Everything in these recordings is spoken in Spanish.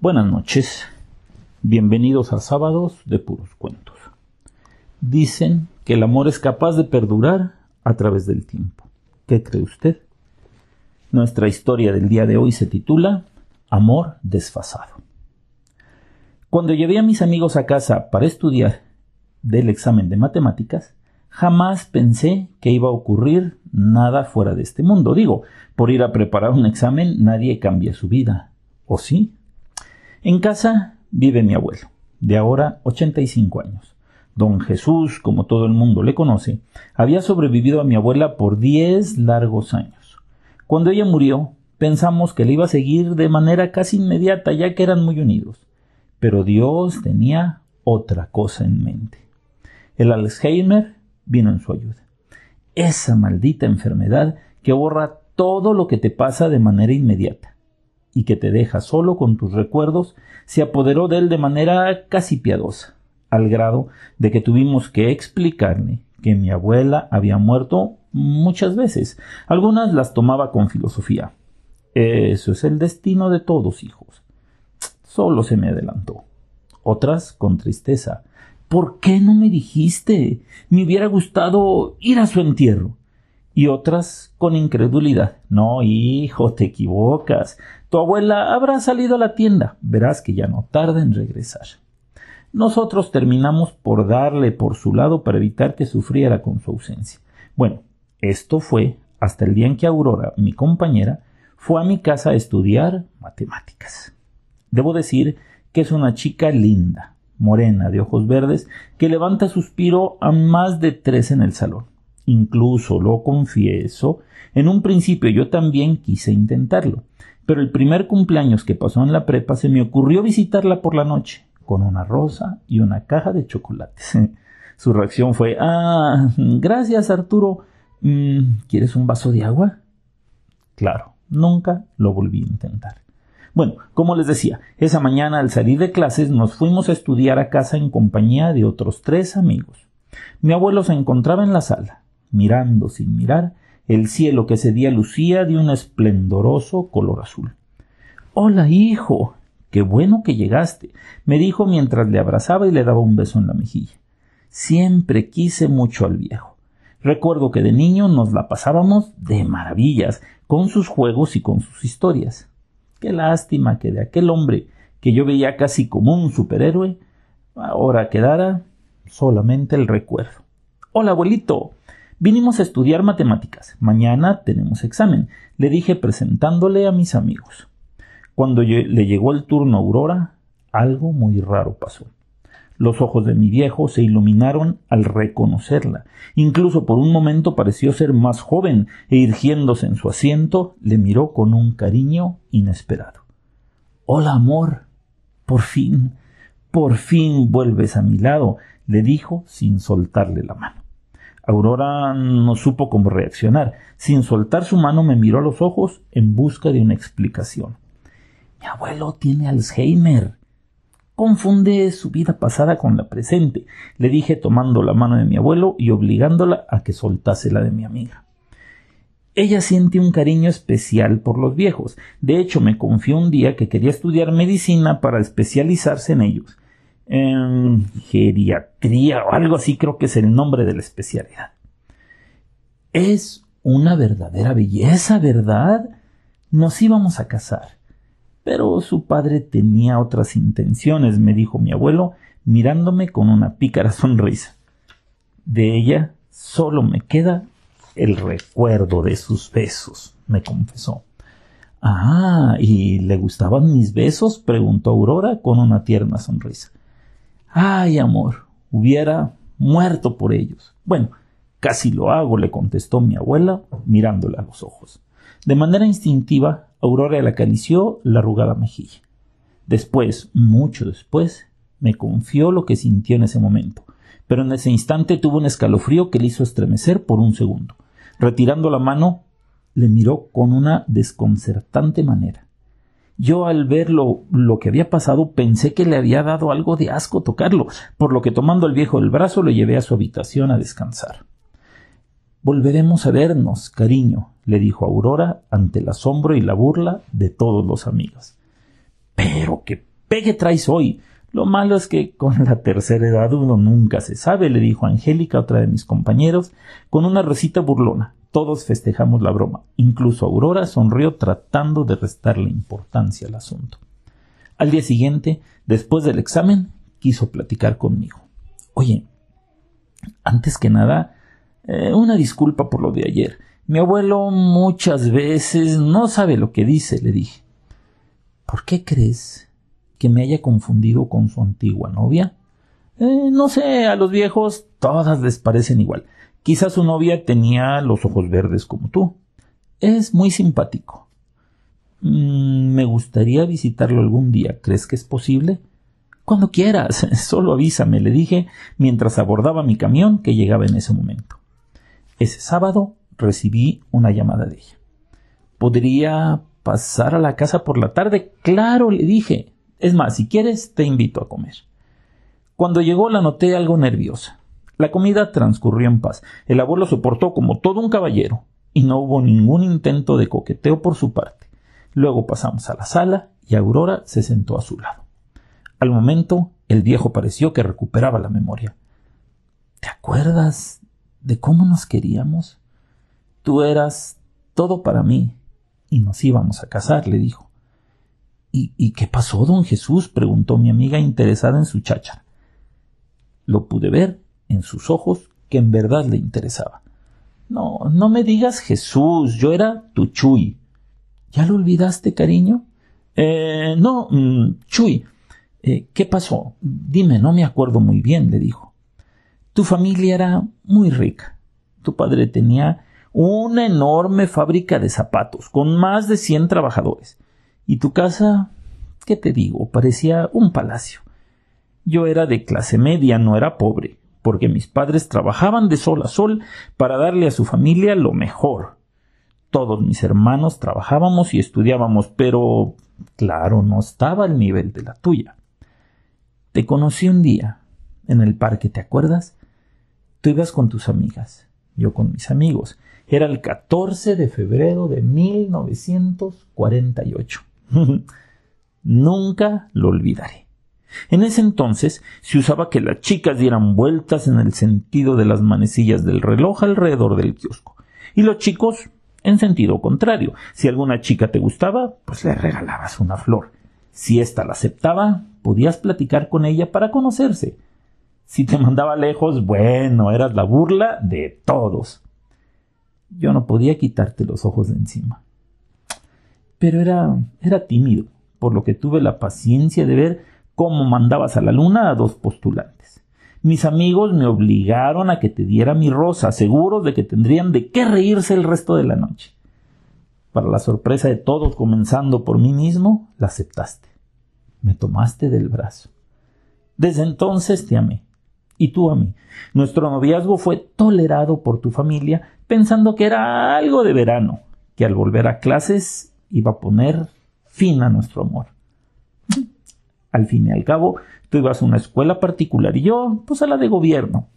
Buenas noches. Bienvenidos a Sábados de Puros Cuentos. Dicen que el amor es capaz de perdurar a través del tiempo. ¿Qué cree usted? Nuestra historia del día de hoy se titula Amor desfasado. Cuando llevé a mis amigos a casa para estudiar del examen de matemáticas, jamás pensé que iba a ocurrir nada fuera de este mundo. Digo, por ir a preparar un examen nadie cambia su vida. ¿O sí? En casa vive mi abuelo, de ahora 85 años. Don Jesús, como todo el mundo le conoce, había sobrevivido a mi abuela por 10 largos años. Cuando ella murió, pensamos que le iba a seguir de manera casi inmediata, ya que eran muy unidos. Pero Dios tenía otra cosa en mente. El Alzheimer vino en su ayuda. Esa maldita enfermedad que borra todo lo que te pasa de manera inmediata y que te deja solo con tus recuerdos, se apoderó de él de manera casi piadosa, al grado de que tuvimos que explicarle que mi abuela había muerto muchas veces. Algunas las tomaba con filosofía. Eso es el destino de todos, hijos. Solo se me adelantó. Otras con tristeza. ¿Por qué no me dijiste? Me hubiera gustado ir a su entierro y otras con incredulidad. No, hijo, te equivocas. Tu abuela habrá salido a la tienda. Verás que ya no tarda en regresar. Nosotros terminamos por darle por su lado para evitar que sufriera con su ausencia. Bueno, esto fue hasta el día en que Aurora, mi compañera, fue a mi casa a estudiar matemáticas. Debo decir que es una chica linda, morena, de ojos verdes, que levanta suspiro a más de tres en el salón. Incluso, lo confieso, en un principio yo también quise intentarlo, pero el primer cumpleaños que pasó en la prepa se me ocurrió visitarla por la noche, con una rosa y una caja de chocolates. Su reacción fue Ah, gracias Arturo. Mm, ¿Quieres un vaso de agua? Claro, nunca lo volví a intentar. Bueno, como les decía, esa mañana al salir de clases nos fuimos a estudiar a casa en compañía de otros tres amigos. Mi abuelo se encontraba en la sala mirando sin mirar el cielo que ese día lucía de un esplendoroso color azul. Hola, hijo. Qué bueno que llegaste, me dijo mientras le abrazaba y le daba un beso en la mejilla. Siempre quise mucho al viejo. Recuerdo que de niño nos la pasábamos de maravillas, con sus juegos y con sus historias. Qué lástima que de aquel hombre que yo veía casi como un superhéroe, ahora quedara solamente el recuerdo. Hola, abuelito. Vinimos a estudiar matemáticas. Mañana tenemos examen, le dije presentándole a mis amigos. Cuando le llegó el turno a Aurora, algo muy raro pasó. Los ojos de mi viejo se iluminaron al reconocerla. Incluso por un momento pareció ser más joven e irgiéndose en su asiento, le miró con un cariño inesperado. Hola, amor. Por fin, por fin vuelves a mi lado, le dijo sin soltarle la mano. Aurora no supo cómo reaccionar. Sin soltar su mano me miró a los ojos en busca de una explicación. Mi abuelo tiene Alzheimer. Confunde su vida pasada con la presente, le dije tomando la mano de mi abuelo y obligándola a que soltase la de mi amiga. Ella siente un cariño especial por los viejos. De hecho, me confió un día que quería estudiar medicina para especializarse en ellos en geriatría o algo así creo que es el nombre de la especialidad. Es una verdadera belleza, ¿verdad? Nos íbamos a casar. Pero su padre tenía otras intenciones, me dijo mi abuelo, mirándome con una pícara sonrisa. De ella solo me queda el recuerdo de sus besos, me confesó. Ah, ¿y le gustaban mis besos? preguntó Aurora con una tierna sonrisa. Ay, amor, hubiera muerto por ellos. Bueno, casi lo hago, le contestó mi abuela, mirándole a los ojos. De manera instintiva, Aurora le acarició la arrugada mejilla. Después, mucho después, me confió lo que sintió en ese momento, pero en ese instante tuvo un escalofrío que le hizo estremecer por un segundo. Retirando la mano, le miró con una desconcertante manera. Yo al ver lo, que había pasado pensé que le había dado algo de asco tocarlo, por lo que tomando al viejo el brazo lo llevé a su habitación a descansar. Volveremos a vernos, cariño, le dijo Aurora ante el asombro y la burla de todos los amigos. Pero qué pegue traes hoy? Lo malo es que con la tercera edad uno nunca se sabe, le dijo Angélica, otra de mis compañeros, con una recita burlona. Todos festejamos la broma. Incluso Aurora sonrió tratando de restarle importancia al asunto. Al día siguiente, después del examen, quiso platicar conmigo. Oye, antes que nada, eh, una disculpa por lo de ayer. Mi abuelo muchas veces no sabe lo que dice, le dije. ¿Por qué crees que me haya confundido con su antigua novia? Eh, no sé, a los viejos todas les parecen igual. Quizás su novia tenía los ojos verdes como tú. Es muy simpático. Mm, me gustaría visitarlo algún día. ¿Crees que es posible? Cuando quieras, solo avísame, le dije mientras abordaba mi camión que llegaba en ese momento. Ese sábado recibí una llamada de ella. ¿Podría pasar a la casa por la tarde? Claro, le dije. Es más, si quieres, te invito a comer. Cuando llegó la noté algo nerviosa. La comida transcurrió en paz. El abuelo se portó como todo un caballero, y no hubo ningún intento de coqueteo por su parte. Luego pasamos a la sala y Aurora se sentó a su lado. Al momento, el viejo pareció que recuperaba la memoria. ¿Te acuerdas de cómo nos queríamos? Tú eras todo para mí, y nos íbamos a casar, le dijo. ¿Y, qué pasó, don Jesús? preguntó mi amiga interesada en su cháchara. Lo pude ver en sus ojos que en verdad le interesaba. No, no me digas Jesús, yo era tu Chuy. ¿Ya lo olvidaste, cariño? Eh, no, mm, Chuy. Eh, ¿Qué pasó? Dime, no me acuerdo muy bien, le dijo. Tu familia era muy rica. Tu padre tenía una enorme fábrica de zapatos con más de cien trabajadores. Y tu casa, ¿qué te digo? Parecía un palacio. Yo era de clase media, no era pobre, porque mis padres trabajaban de sol a sol para darle a su familia lo mejor. Todos mis hermanos trabajábamos y estudiábamos, pero claro, no estaba al nivel de la tuya. Te conocí un día en el parque, ¿te acuerdas? Tú ibas con tus amigas, yo con mis amigos. Era el 14 de febrero de 1948. Nunca lo olvidaré. En ese entonces se usaba que las chicas dieran vueltas en el sentido de las manecillas del reloj alrededor del kiosco y los chicos en sentido contrario. Si alguna chica te gustaba, pues le regalabas una flor. Si ésta la aceptaba, podías platicar con ella para conocerse. Si te mandaba lejos, bueno, eras la burla de todos. Yo no podía quitarte los ojos de encima pero era, era tímido, por lo que tuve la paciencia de ver cómo mandabas a la luna a dos postulantes. Mis amigos me obligaron a que te diera mi rosa, seguros de que tendrían de qué reírse el resto de la noche. Para la sorpresa de todos, comenzando por mí mismo, la aceptaste. Me tomaste del brazo. Desde entonces te amé, y tú a mí. Nuestro noviazgo fue tolerado por tu familia, pensando que era algo de verano, que al volver a clases iba a poner fin a nuestro amor. Al fin y al cabo, tú ibas a una escuela particular y yo, pues a la de gobierno.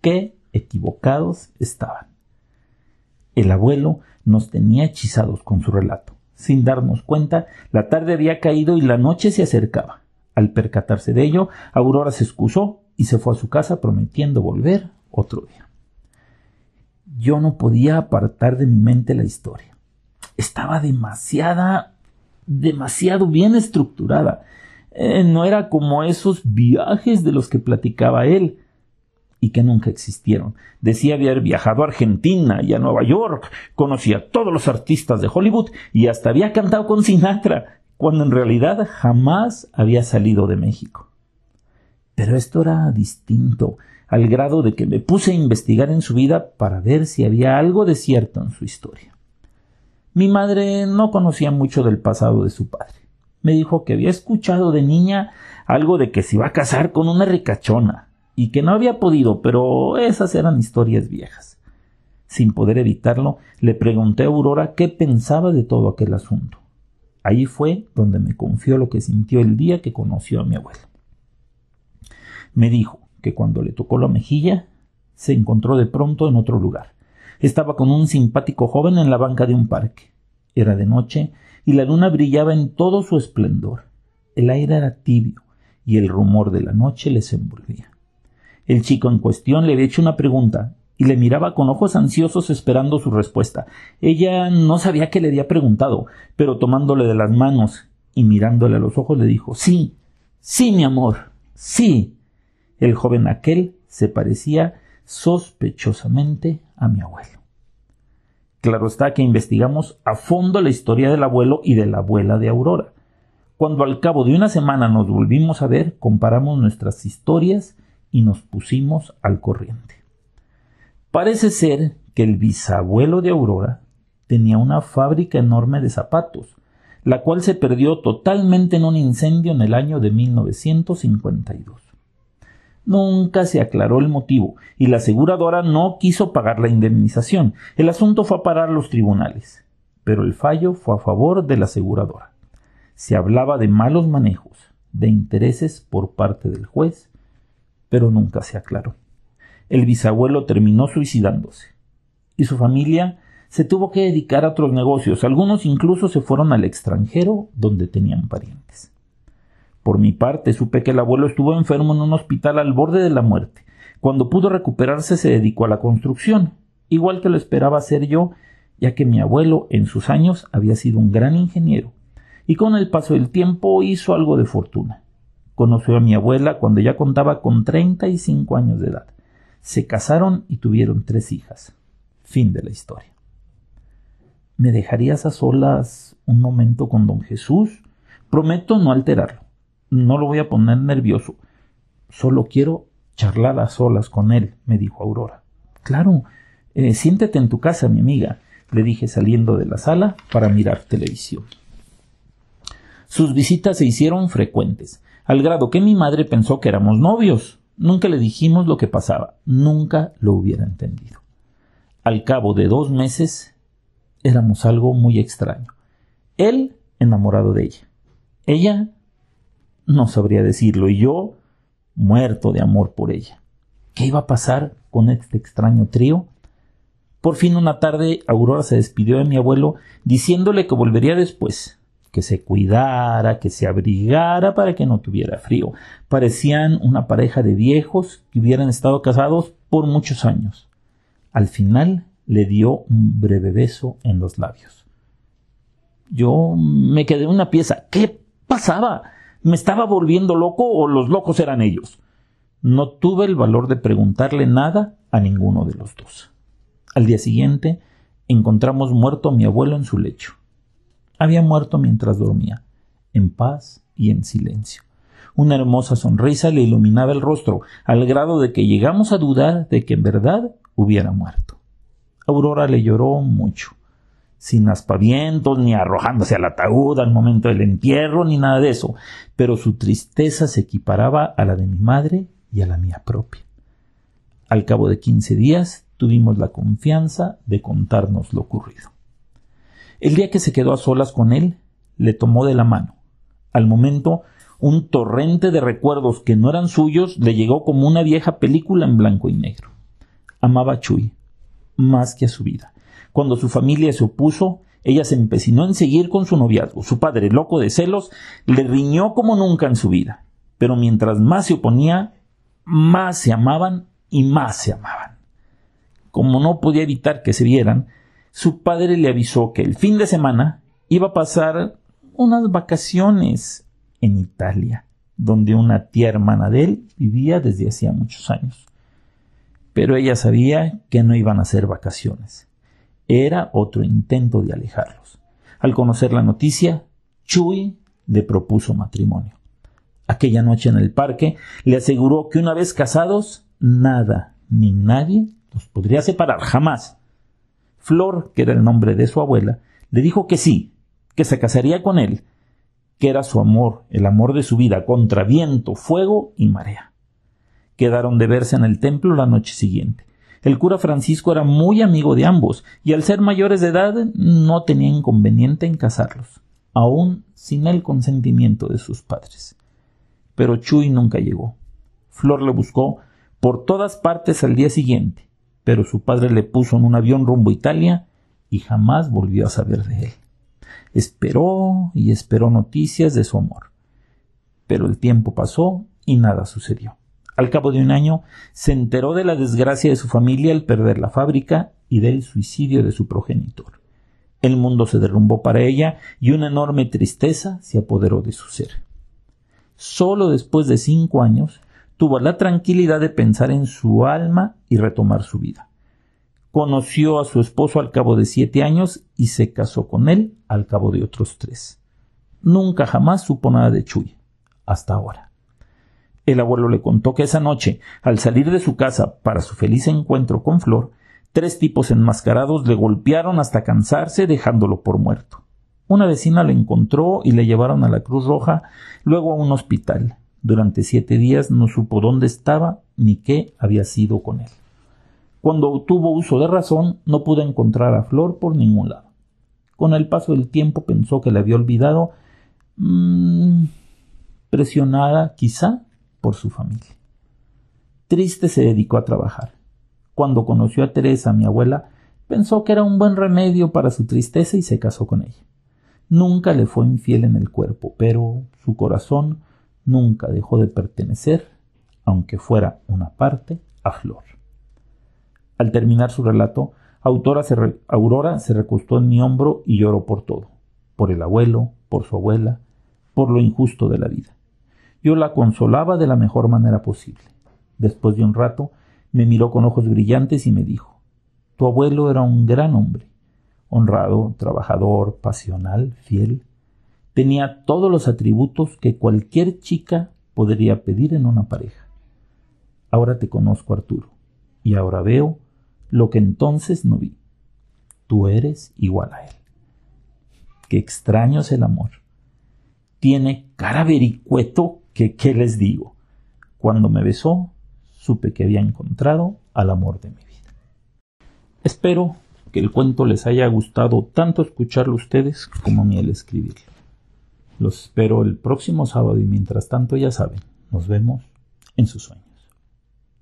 Qué equivocados estaban. El abuelo nos tenía hechizados con su relato. Sin darnos cuenta, la tarde había caído y la noche se acercaba. Al percatarse de ello, Aurora se excusó y se fue a su casa prometiendo volver otro día. Yo no podía apartar de mi mente la historia estaba demasiada, demasiado bien estructurada. Eh, no era como esos viajes de los que platicaba él y que nunca existieron. Decía haber viajado a Argentina y a Nueva York, conocía a todos los artistas de Hollywood y hasta había cantado con Sinatra, cuando en realidad jamás había salido de México. Pero esto era distinto, al grado de que me puse a investigar en su vida para ver si había algo de cierto en su historia. Mi madre no conocía mucho del pasado de su padre. Me dijo que había escuchado de niña algo de que se iba a casar con una ricachona y que no había podido, pero esas eran historias viejas. Sin poder evitarlo, le pregunté a Aurora qué pensaba de todo aquel asunto. Ahí fue donde me confió lo que sintió el día que conoció a mi abuelo. Me dijo que cuando le tocó la mejilla, se encontró de pronto en otro lugar estaba con un simpático joven en la banca de un parque. Era de noche y la luna brillaba en todo su esplendor. El aire era tibio y el rumor de la noche les envolvía. El chico en cuestión le había hecho una pregunta y le miraba con ojos ansiosos esperando su respuesta. Ella no sabía qué le había preguntado, pero tomándole de las manos y mirándole a los ojos le dijo Sí, sí, mi amor, sí. El joven aquel se parecía sospechosamente a mi abuelo. Claro está que investigamos a fondo la historia del abuelo y de la abuela de Aurora. Cuando al cabo de una semana nos volvimos a ver, comparamos nuestras historias y nos pusimos al corriente. Parece ser que el bisabuelo de Aurora tenía una fábrica enorme de zapatos, la cual se perdió totalmente en un incendio en el año de 1952. Nunca se aclaró el motivo y la aseguradora no quiso pagar la indemnización. El asunto fue a parar los tribunales, pero el fallo fue a favor de la aseguradora. Se hablaba de malos manejos, de intereses por parte del juez, pero nunca se aclaró el bisabuelo terminó suicidándose. Y su familia se tuvo que dedicar a otros negocios. Algunos incluso se fueron al extranjero donde tenían parientes. Por mi parte, supe que el abuelo estuvo enfermo en un hospital al borde de la muerte. Cuando pudo recuperarse se dedicó a la construcción, igual que lo esperaba hacer yo, ya que mi abuelo en sus años había sido un gran ingeniero, y con el paso del tiempo hizo algo de fortuna. Conoció a mi abuela cuando ya contaba con treinta y cinco años de edad. Se casaron y tuvieron tres hijas. Fin de la historia. ¿Me dejarías a solas un momento con don Jesús? Prometo no alterarlo. No lo voy a poner nervioso. Solo quiero charlar a solas con él, me dijo Aurora. Claro, eh, siéntete en tu casa, mi amiga, le dije saliendo de la sala para mirar televisión. Sus visitas se hicieron frecuentes, al grado que mi madre pensó que éramos novios. Nunca le dijimos lo que pasaba, nunca lo hubiera entendido. Al cabo de dos meses éramos algo muy extraño. Él enamorado de ella. Ella no sabría decirlo y yo muerto de amor por ella. ¿Qué iba a pasar con este extraño trío? Por fin una tarde Aurora se despidió de mi abuelo diciéndole que volvería después, que se cuidara, que se abrigara para que no tuviera frío. Parecían una pareja de viejos que hubieran estado casados por muchos años. Al final le dio un breve beso en los labios. Yo me quedé una pieza. ¿Qué pasaba? ¿Me estaba volviendo loco o los locos eran ellos? No tuve el valor de preguntarle nada a ninguno de los dos. Al día siguiente encontramos muerto a mi abuelo en su lecho. Había muerto mientras dormía, en paz y en silencio. Una hermosa sonrisa le iluminaba el rostro, al grado de que llegamos a dudar de que en verdad hubiera muerto. Aurora le lloró mucho, sin aspavientos, ni arrojándose al ataúd al momento del entierro, ni nada de eso, pero su tristeza se equiparaba a la de mi madre y a la mía propia. Al cabo de quince días tuvimos la confianza de contarnos lo ocurrido. El día que se quedó a solas con él, le tomó de la mano. Al momento, un torrente de recuerdos que no eran suyos le llegó como una vieja película en blanco y negro. Amaba a Chuy, más que a su vida. Cuando su familia se opuso, ella se empecinó en seguir con su noviazgo. Su padre, loco de celos, le riñó como nunca en su vida. Pero mientras más se oponía, más se amaban y más se amaban. Como no podía evitar que se vieran, su padre le avisó que el fin de semana iba a pasar unas vacaciones en Italia, donde una tía hermana de él vivía desde hacía muchos años. Pero ella sabía que no iban a ser vacaciones. Era otro intento de alejarlos. Al conocer la noticia, Chuy le propuso matrimonio. Aquella noche en el parque le aseguró que una vez casados, nada ni nadie los podría separar jamás. Flor, que era el nombre de su abuela, le dijo que sí, que se casaría con él, que era su amor, el amor de su vida, contra viento, fuego y marea. Quedaron de verse en el templo la noche siguiente. El cura Francisco era muy amigo de ambos, y al ser mayores de edad no tenía inconveniente en casarlos, aun sin el consentimiento de sus padres. Pero Chuy nunca llegó. Flor le buscó por todas partes al día siguiente, pero su padre le puso en un avión rumbo a Italia y jamás volvió a saber de él. Esperó y esperó noticias de su amor, Pero el tiempo pasó y nada sucedió. Al cabo de un año se enteró de la desgracia de su familia al perder la fábrica y del suicidio de su progenitor. El mundo se derrumbó para ella y una enorme tristeza se apoderó de su ser. Solo después de cinco años tuvo la tranquilidad de pensar en su alma y retomar su vida. Conoció a su esposo al cabo de siete años y se casó con él al cabo de otros tres. Nunca jamás supo nada de Chuy, hasta ahora. El abuelo le contó que esa noche, al salir de su casa para su feliz encuentro con Flor, tres tipos enmascarados le golpearon hasta cansarse dejándolo por muerto. Una vecina lo encontró y le llevaron a la Cruz Roja, luego a un hospital. Durante siete días no supo dónde estaba ni qué había sido con él. Cuando tuvo uso de razón, no pudo encontrar a Flor por ningún lado. Con el paso del tiempo pensó que le había olvidado, mmm, presionada quizá por su familia. Triste se dedicó a trabajar. Cuando conoció a Teresa, mi abuela, pensó que era un buen remedio para su tristeza y se casó con ella. Nunca le fue infiel en el cuerpo, pero su corazón nunca dejó de pertenecer, aunque fuera una parte, a Flor. Al terminar su relato, Aurora se recostó en mi hombro y lloró por todo, por el abuelo, por su abuela, por lo injusto de la vida. Yo la consolaba de la mejor manera posible. Después de un rato, me miró con ojos brillantes y me dijo, Tu abuelo era un gran hombre, honrado, trabajador, pasional, fiel. Tenía todos los atributos que cualquier chica podría pedir en una pareja. Ahora te conozco, Arturo, y ahora veo lo que entonces no vi. Tú eres igual a él. Qué extraño es el amor. Tiene cara vericueto que, ¿qué les digo? Cuando me besó, supe que había encontrado al amor de mi vida. Espero que el cuento les haya gustado tanto escucharlo ustedes como a mí el escribirlo. Los espero el próximo sábado y mientras tanto ya saben, nos vemos en sus sueños.